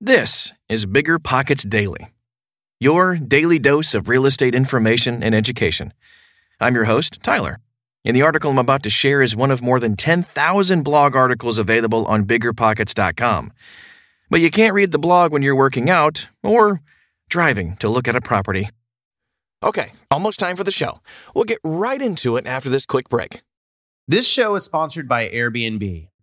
This is BiggerPockets Daily, your daily dose of real estate information and education. I'm your host, Tyler, and the article I'm about to share is one of more than 10,000 blog articles available on biggerpockets.com. But you can't read the blog when you're working out or driving to look at a property. Okay, almost time for the show. We'll get right into it after this quick break. This show is sponsored by Airbnb.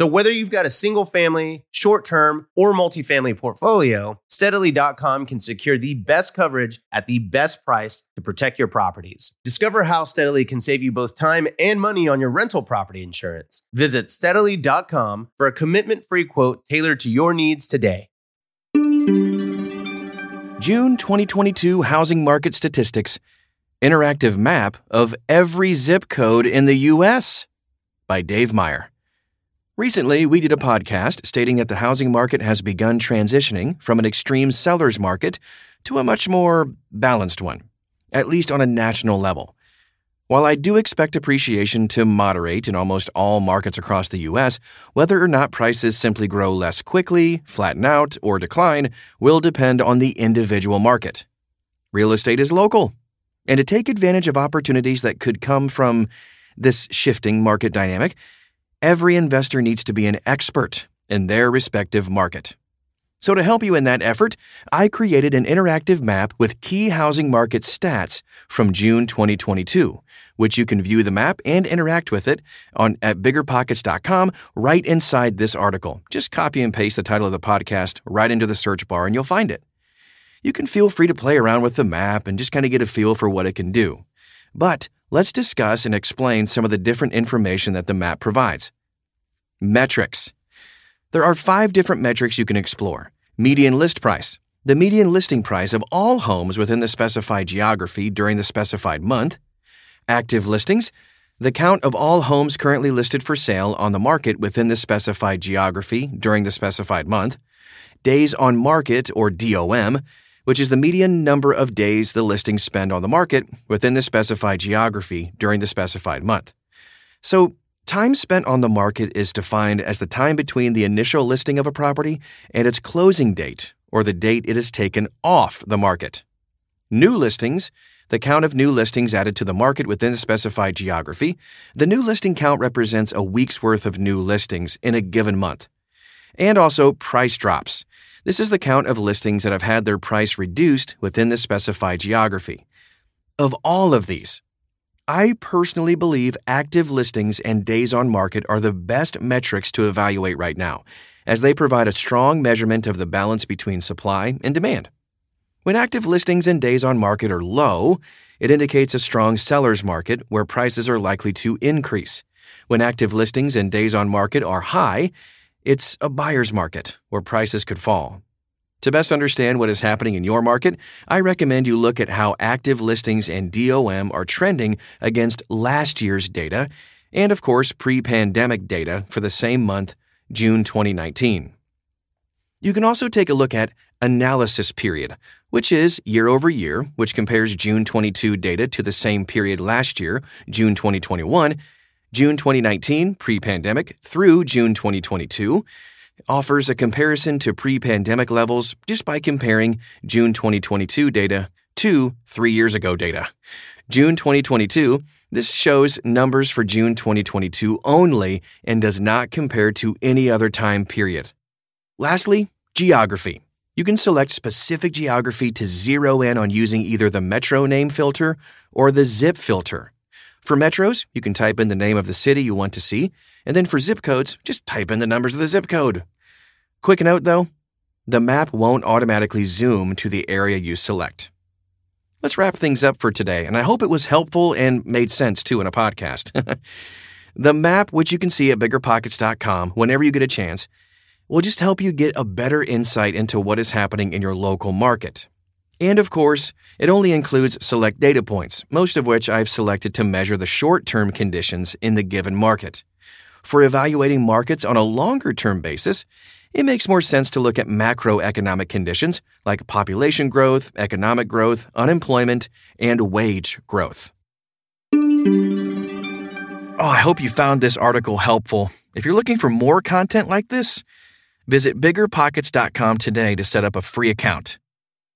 So whether you've got a single family, short term, or multifamily portfolio, steadily.com can secure the best coverage at the best price to protect your properties. Discover how Steadily can save you both time and money on your rental property insurance. Visit steadily.com for a commitment free quote tailored to your needs today. June 2022 Housing Market Statistics Interactive Map of Every Zip Code in the U.S. by Dave Meyer. Recently, we did a podcast stating that the housing market has begun transitioning from an extreme seller's market to a much more balanced one, at least on a national level. While I do expect appreciation to moderate in almost all markets across the U.S., whether or not prices simply grow less quickly, flatten out, or decline will depend on the individual market. Real estate is local, and to take advantage of opportunities that could come from this shifting market dynamic, every investor needs to be an expert in their respective market. So, to help you in that effort, I created an interactive map with key housing market stats from June 2022, which you can view the map and interact with it on at biggerpockets.com right inside this article. Just copy and paste the title of the podcast right into the search bar and you'll find it. You can feel free to play around with the map and just kind of get a feel for what it can do. But let's discuss and explain some of the different information that the map provides. Metrics. There are five different metrics you can explore. Median list price, the median listing price of all homes within the specified geography during the specified month, active listings, the count of all homes currently listed for sale on the market within the specified geography during the specified month, days on market or DOM, which is the median number of days the listings spend on the market within the specified geography during the specified month. So, time spent on the market is defined as the time between the initial listing of a property and its closing date, or the date it is taken off the market. New listings, the count of new listings added to the market within a specified geography. The new listing count represents a week's worth of new listings in a given month. And also price drops. This is the count of listings that have had their price reduced within the specified geography. Of all of these, I personally believe active listings and days on market are the best metrics to evaluate right now, as they provide a strong measurement of the balance between supply and demand. When active listings and days on market are low, it indicates a strong seller's market where prices are likely to increase. When active listings and days on market are high, it's a buyer's market where prices could fall. To best understand what is happening in your market, I recommend you look at how active listings and DOM are trending against last year's data and, of course, pre pandemic data for the same month, June 2019. You can also take a look at analysis period, which is year over year, which compares June 22 data to the same period last year, June 2021, June 2019, pre pandemic, through June 2022 offers a comparison to pre pandemic levels just by comparing June 2022 data to three years ago data. June 2022, this shows numbers for June 2022 only and does not compare to any other time period. Lastly, geography. You can select specific geography to zero in on using either the metro name filter or the zip filter. For metros, you can type in the name of the city you want to see, and then for zip codes, just type in the numbers of the zip code. Quick note though, the map won't automatically zoom to the area you select. Let's wrap things up for today, and I hope it was helpful and made sense too in a podcast. the map, which you can see at biggerpockets.com whenever you get a chance, will just help you get a better insight into what is happening in your local market. And of course, it only includes select data points, most of which I've selected to measure the short term conditions in the given market. For evaluating markets on a longer term basis, it makes more sense to look at macroeconomic conditions like population growth, economic growth, unemployment, and wage growth. Oh, I hope you found this article helpful. If you're looking for more content like this, visit biggerpockets.com today to set up a free account.